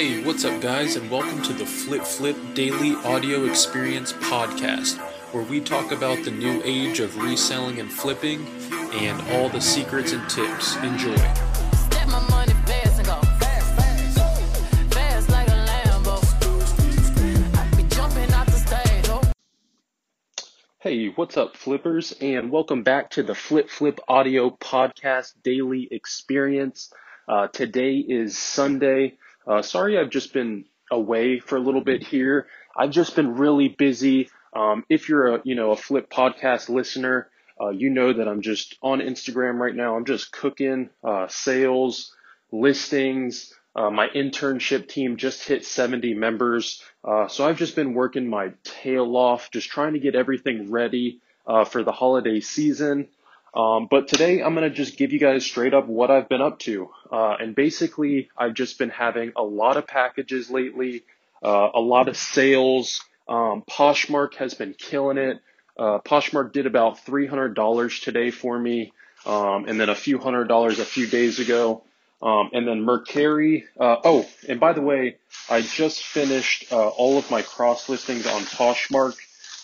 Hey, what's up, guys, and welcome to the Flip Flip Daily Audio Experience Podcast, where we talk about the new age of reselling and flipping and all the secrets and tips. Enjoy. Oh. Hey, what's up, flippers, and welcome back to the Flip Flip Audio Podcast Daily Experience. Uh, today is Sunday. Uh, sorry, I've just been away for a little bit here. I've just been really busy. Um, if you're a you know a Flip Podcast listener, uh, you know that I'm just on Instagram right now. I'm just cooking uh, sales, listings. Uh, my internship team just hit 70 members. Uh, so I've just been working my tail off, just trying to get everything ready uh, for the holiday season. Um, but today I'm going to just give you guys straight up what I've been up to. Uh, and basically, I've just been having a lot of packages lately, uh, a lot of sales. Um, Poshmark has been killing it. Uh, Poshmark did about $300 today for me, um, and then a few hundred dollars a few days ago. Um, and then Mercari. Uh, oh, and by the way, I just finished uh, all of my cross listings on Poshmark.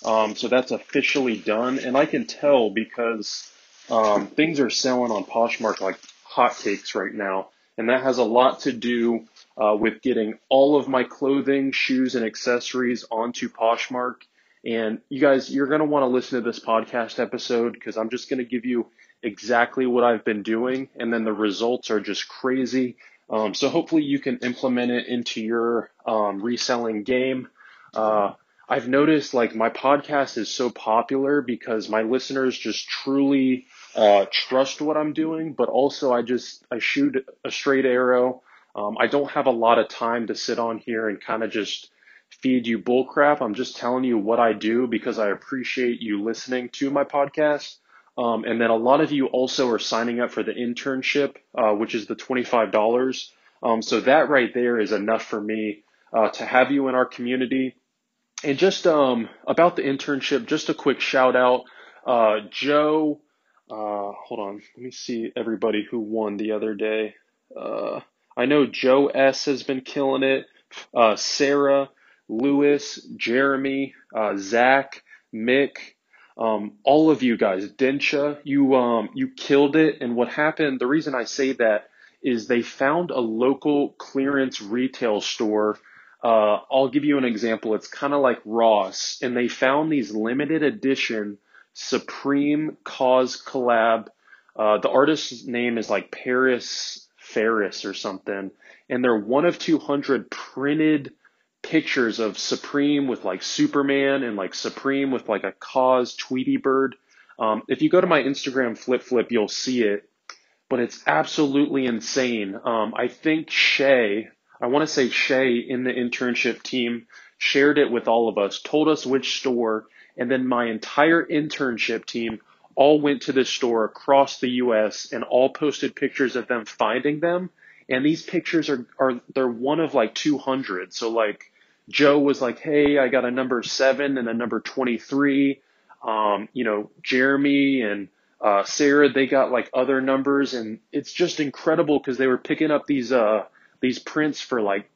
Um, so that's officially done. And I can tell because um, things are selling on Poshmark like hotcakes right now. And that has a lot to do uh, with getting all of my clothing, shoes, and accessories onto Poshmark. And you guys, you're going to want to listen to this podcast episode because I'm just going to give you exactly what I've been doing. And then the results are just crazy. Um, so hopefully you can implement it into your um, reselling game. Uh, I've noticed like my podcast is so popular because my listeners just truly uh, trust what I'm doing, but also I just I shoot a straight arrow. Um, I don't have a lot of time to sit on here and kind of just feed you bullcrap. I'm just telling you what I do because I appreciate you listening to my podcast. Um, and then a lot of you also are signing up for the internship, uh, which is the $25. Um, so that right there is enough for me uh, to have you in our community. And just um, about the internship, just a quick shout out. Uh, Joe, uh, hold on, let me see everybody who won the other day. Uh, I know Joe S has been killing it. Uh, Sarah, Lewis, Jeremy, uh, Zach, Mick, um, all of you guys, Densha, you um, you killed it. And what happened? The reason I say that is they found a local clearance retail store. Uh, I'll give you an example. It's kind of like Ross, and they found these limited edition Supreme KAWS collab. Uh, the artist's name is like Paris Ferris or something, and they're one of 200 printed pictures of Supreme with like Superman and like Supreme with like a KAWS Tweety Bird. Um, if you go to my Instagram flip flip, you'll see it, but it's absolutely insane. Um, I think Shay, I want to say Shay in the internship team shared it with all of us, told us which store, and then my entire internship team all went to this store across the US and all posted pictures of them finding them. And these pictures are, are they're one of like 200. So like Joe was like, Hey, I got a number seven and a number 23. Um, you know, Jeremy and, uh, Sarah, they got like other numbers and it's just incredible because they were picking up these, uh, these prints for like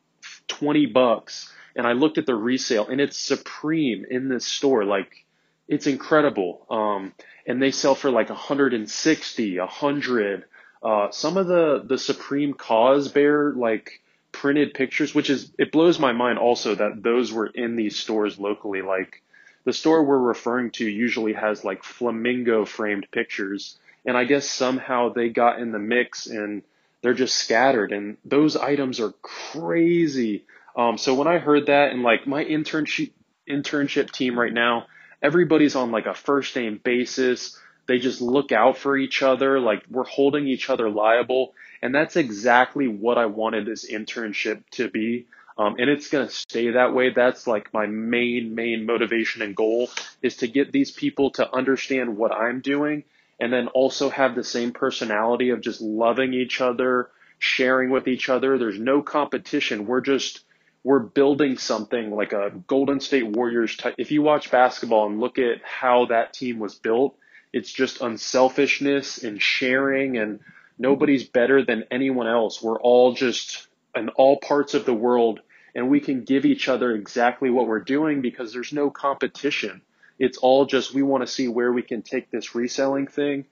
20 bucks. And I looked at the resale and it's supreme in this store. Like it's incredible. Um, and they sell for like 160, 100. Uh, some of the, the Supreme KAWS Bear, like, printed pictures, which is, it blows my mind also that those were in these stores locally. Like, the store we're referring to usually has like flamingo framed pictures. And I guess somehow they got in the mix and they're just scattered. And those items are crazy. Um, so when I heard that and like my internship, internship team right now, everybody's on like a first name basis. They just look out for each other. Like we're holding each other liable. And that's exactly what I wanted this internship to be. Um, and it's going to stay that way. That's like my main, main motivation and goal is to get these people to understand what I'm doing and then also have the same personality of just loving each other, sharing with each other. There's no competition. We're just, we're building something like a Golden State Warriors type. If you watch basketball and look at how that team was built, it's just unselfishness and sharing and nobody's better than anyone else. We're all just in all parts of the world and we can give each other exactly what we're doing because there's no competition. It's all just we want to see where we can take this reselling thing.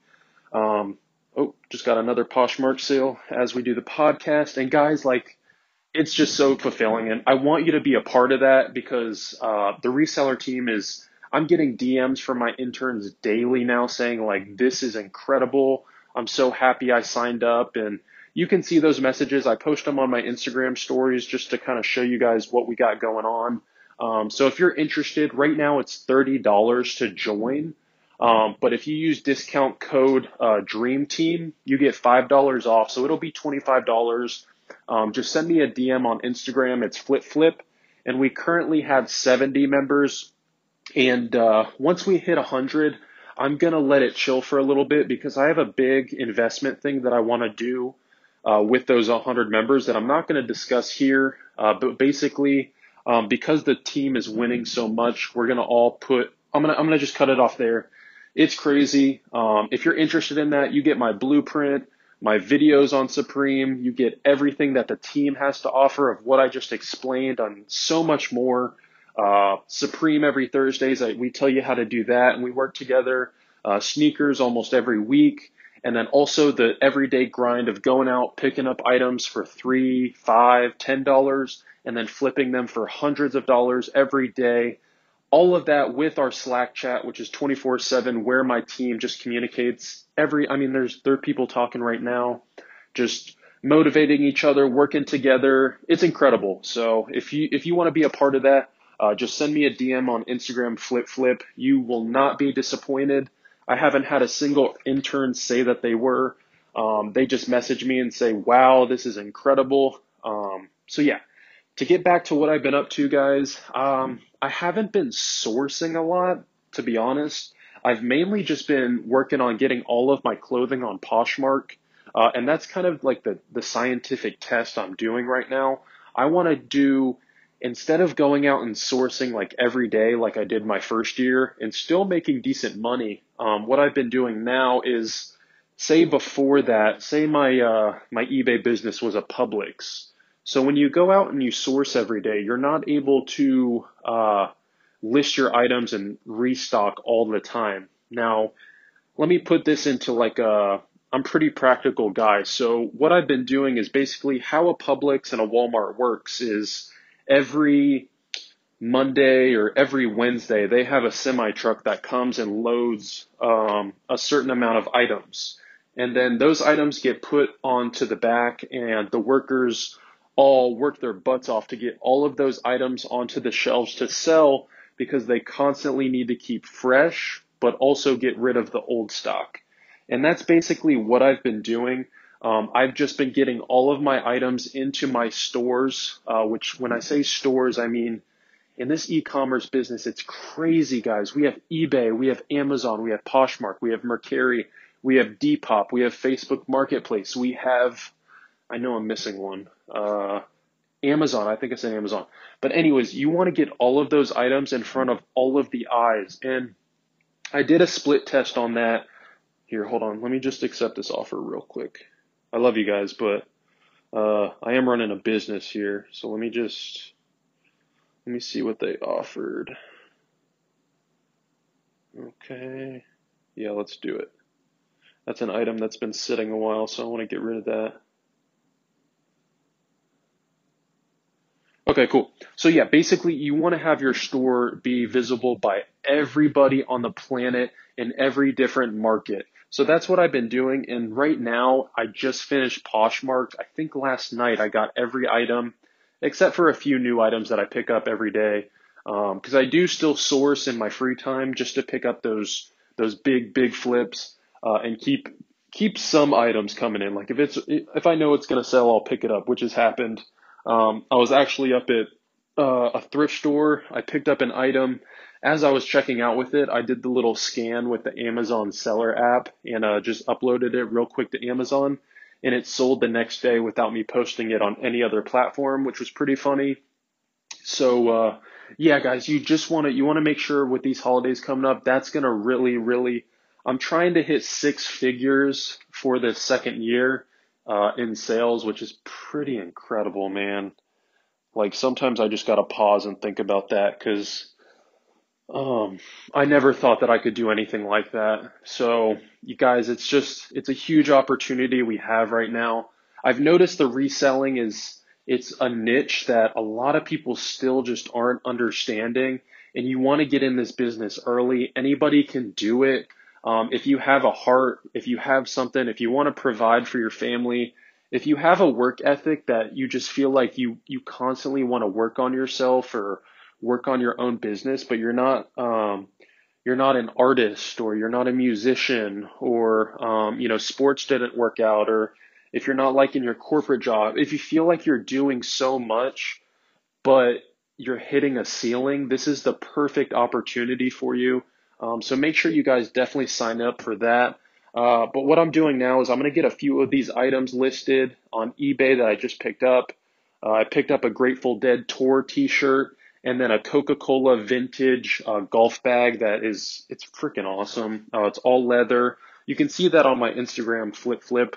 Um, oh, just got another Poshmark sale as we do the podcast. And guys, like, it's just so fulfilling. And I want you to be a part of that because uh, the reseller team is, I'm getting DMs from my interns daily now saying, like, this is incredible. I'm so happy I signed up. And you can see those messages. I post them on my Instagram stories just to kind of show you guys what we got going on. Um, so if you're interested, right now it's $30 to join. Um, but if you use discount code uh, Dream Team, you get five dollars off. So it'll be twenty five dollars. Um, just send me a DM on Instagram. It's Flip Flip, and we currently have seventy members. And uh, once we hit hundred, I'm gonna let it chill for a little bit because I have a big investment thing that I want to do uh, with those 100 members that I'm not going to discuss here. Uh, but basically, um, because the team is winning so much, we're going to all put. I'm gonna I'm gonna just cut it off there. It's crazy. Um, if you're interested in that, you get my blueprint, my videos on Supreme. You get everything that the team has to offer of what I just explained on so much more. Uh, Supreme every Thursdays, I, we tell you how to do that, and we work together. Uh, sneakers almost every week. And then also the everyday grind of going out, picking up items for three, five, ten dollars, and then flipping them for hundreds of dollars every day. All of that with our Slack chat, which is 24 seven, where my team just communicates every, I mean, there's, there are people talking right now, just motivating each other, working together. It's incredible. So if you, if you want to be a part of that, uh, just send me a DM on Instagram, flip flip. You will not be disappointed. I haven't had a single intern say that they were. Um, they just message me and say, wow, this is incredible. Um, so yeah, to get back to what I've been up to, guys, um, I haven't been sourcing a lot, to be honest. I've mainly just been working on getting all of my clothing on Poshmark. Uh, and that's kind of like the, the scientific test I'm doing right now. I want to do instead of going out and sourcing like every day like I did my first year and still making decent money, um, what I've been doing now is say before that, say my uh, my eBay business was a Publix. So when you go out and you source every day, you're not able to uh, list your items and restock all the time. Now, let me put this into like a I'm pretty practical guy. So what I've been doing is basically how a Publix and a Walmart works is every Monday or every Wednesday, they have a semi truck that comes and loads um, a certain amount of items. And then those items get put onto the back, and the workers all work their butts off to get all of those items onto the shelves to sell because they constantly need to keep fresh, but also get rid of the old stock. And that's basically what I've been doing. Um, I've just been getting all of my items into my stores, uh, which when I say stores, I mean in this e-commerce business, it's crazy, guys. We have eBay, we have Amazon, we have Poshmark, we have Mercari, we have Depop, we have Facebook Marketplace, we have, I know I'm missing one, uh, Amazon. I think it's an Amazon. But anyways, you want to get all of those items in front of all of the eyes. And I did a split test on that. Here, hold on. Let me just accept this offer real quick. I love you guys, but uh, I am running a business here, so let me just let me see what they offered. Okay, yeah, let's do it. That's an item that's been sitting a while, so I want to get rid of that. Okay, cool. So yeah, basically you want to have your store be visible by everybody on the planet in every different market. So that's what I've been doing. And right now, I just finished Poshmark. I think last night I got every item except for a few new items that I pick up every day. Um, I do still source in my free time just to pick up those those big big flips uh, and keep keep some items coming in. Like if it's if I know it's gonna sell, I'll pick it up, which has happened. Um, I was actually up at uh, a thrift store. I picked up an item as I was checking out with it, I did the little scan with the Amazon seller app and uh, just uploaded it real quick to Amazon. And it sold the next day without me posting it on any other platform, which was pretty funny. So, uh, yeah, guys, you just want to, you want to make sure with these holidays coming up, that's to really, really, I'm trying to hit six figures for the second year. Uh, in sales, which is pretty incredible, man. Like sometimes I just gotta pause and think about that because um, I never thought that I could do anything like that. So, you guys, it's just it's a huge opportunity we have right now. I've noticed the reselling is it's a niche that a lot of people still just aren't understanding and you want to get in this business early. Anybody can do it. Um, if you have a heart, if you have something, if you want to provide for your family, if you have a work ethic that you just feel like you you constantly want to work on yourself or work on your own business, but you're not um, you're not an artist or you're not a musician or um, you know sports didn't work out or if you're not liking your corporate job, if you feel like you're doing so much but you're hitting a ceiling, this is the perfect opportunity for you. Um, so make sure you guys definitely sign up for that. Uh, but what I'm doing now is I'm going to get a few of these items listed on eBay that I just picked up. Uh, I picked up a Grateful Dead tour T-shirt and then a Coca-Cola vintage uh, golf bag that is it's freaking awesome. Uh, it's all leather. You can see that on my Instagram flip flip.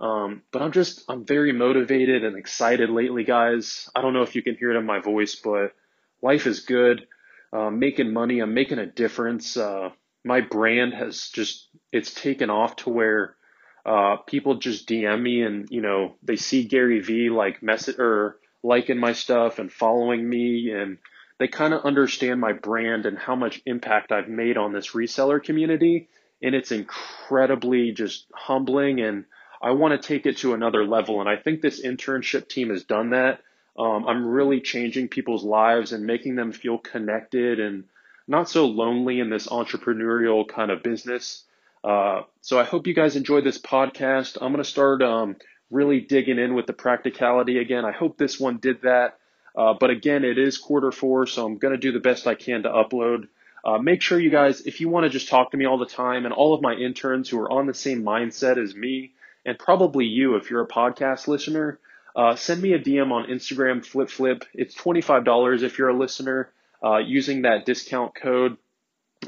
Um, but I'm just I'm very motivated and excited lately, guys. I don't know if you can hear it in my voice, but life is good. Uh, making money, I'm making a difference. Uh, my brand has just it's taken off to where uh, people just DM me and you know they see Gary V like message or liking my stuff and following me and they kind of understand my brand and how much impact I've made on this reseller community and it's incredibly just humbling and I want to take it to another level and I think this internship team has done that. Um, I'm really changing people's lives and making them feel connected and not so lonely in this entrepreneurial kind of business. Uh, so I hope you guys enjoyed this podcast. I'm going to start um, really digging in with the practicality again. I hope this one did that. Uh, but again, it is quarter four, so I'm going to do the best I can to upload. Uh, make sure you guys, if you want to just talk to me all the time, and all of my interns who are on the same mindset as me, and probably you if you're a podcast listener, uh, send me a DM on Instagram, Flip Flip. It's $25 if you're a listener uh, using that discount code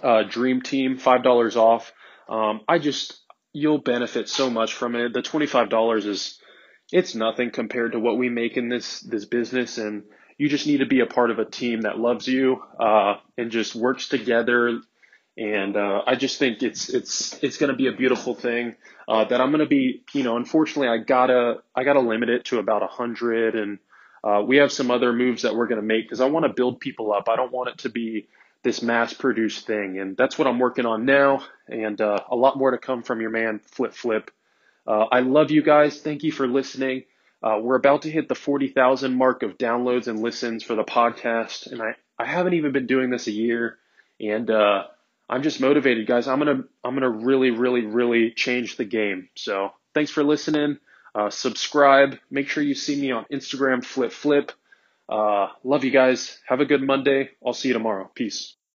uh, Dream Team, $5 off. Um, I just, you'll benefit so much from it. The $25 is, it's nothing compared to what we make in this, this business. And you just need to be a part of a team that loves you, uh, and just works together. And, uh, I just think it's, it's, it's going to be a beautiful thing, uh, that I'm going to be, you know, unfortunately I gotta, I gotta limit it to about a hundred and, uh, we have some other moves that we're going to make because I want to build people up. I don't want it to be this mass produced thing. And that's what I'm working on now. And uh, a lot more to come from your man, Flip Flip. Uh, I love you guys. Thank you for listening. Uh, we're about to hit the 40,000 mark of downloads and listens for the podcast. And I, I haven't even been doing this a year. And uh, I'm just motivated, guys. I'm to, I'm to really, really, really change the game. So thanks for listening. Uh, subscribe. Make sure you see me on Instagram, Flip Flip. Uh, love you guys. Have a good Monday. I'll see you tomorrow. Peace.